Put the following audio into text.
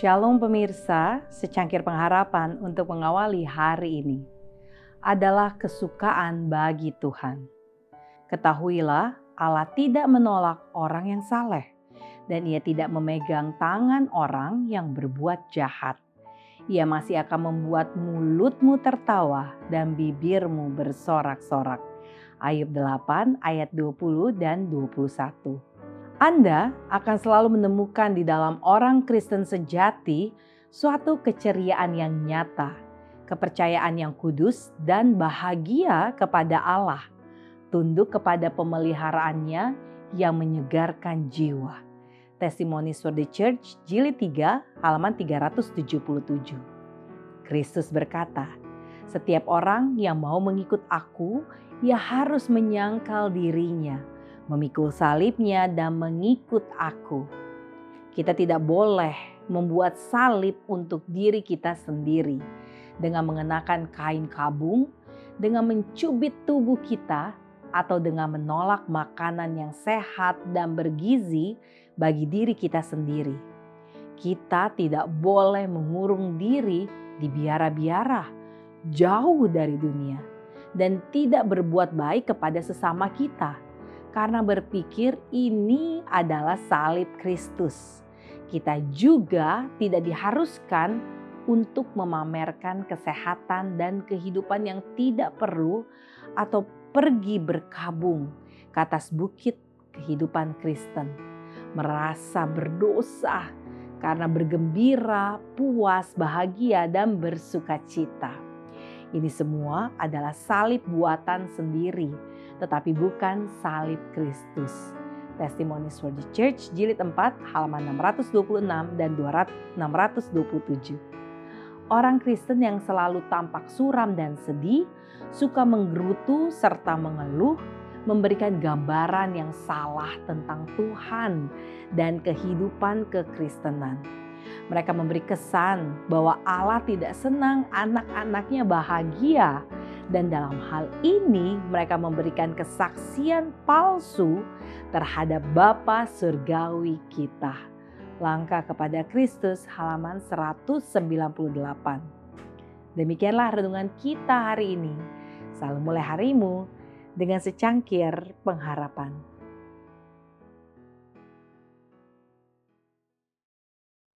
Shalom pemirsa, secangkir pengharapan untuk mengawali hari ini adalah kesukaan bagi Tuhan. Ketahuilah Allah tidak menolak orang yang saleh dan ia tidak memegang tangan orang yang berbuat jahat. Ia masih akan membuat mulutmu tertawa dan bibirmu bersorak-sorak. Ayub 8 ayat 20 dan 21. Anda akan selalu menemukan di dalam orang Kristen sejati suatu keceriaan yang nyata, kepercayaan yang kudus, dan bahagia kepada Allah, tunduk kepada pemeliharaannya yang menyegarkan jiwa. Testimonies for the Church, Jilid 3, halaman 377. Kristus berkata, setiap orang yang mau mengikut aku, ia harus menyangkal dirinya, memikul salibnya dan mengikut aku. Kita tidak boleh membuat salib untuk diri kita sendiri dengan mengenakan kain kabung, dengan mencubit tubuh kita, atau dengan menolak makanan yang sehat dan bergizi bagi diri kita sendiri. Kita tidak boleh mengurung diri di biara-biara, jauh dari dunia, dan tidak berbuat baik kepada sesama kita karena berpikir ini adalah salib Kristus. Kita juga tidak diharuskan untuk memamerkan kesehatan dan kehidupan yang tidak perlu atau pergi berkabung ke atas bukit kehidupan Kristen. Merasa berdosa karena bergembira, puas, bahagia, dan bersuka cita. Ini semua adalah salib buatan sendiri tetapi bukan salib Kristus. Testimonies for the Church jilid 4 halaman 626 dan 627. Orang Kristen yang selalu tampak suram dan sedih, suka menggerutu serta mengeluh, memberikan gambaran yang salah tentang Tuhan dan kehidupan kekristenan. Mereka memberi kesan bahwa Allah tidak senang anak-anaknya bahagia dan dalam hal ini mereka memberikan kesaksian palsu terhadap Bapa surgawi kita. Langkah kepada Kristus halaman 198. Demikianlah renungan kita hari ini. Selalu mulai harimu dengan secangkir pengharapan.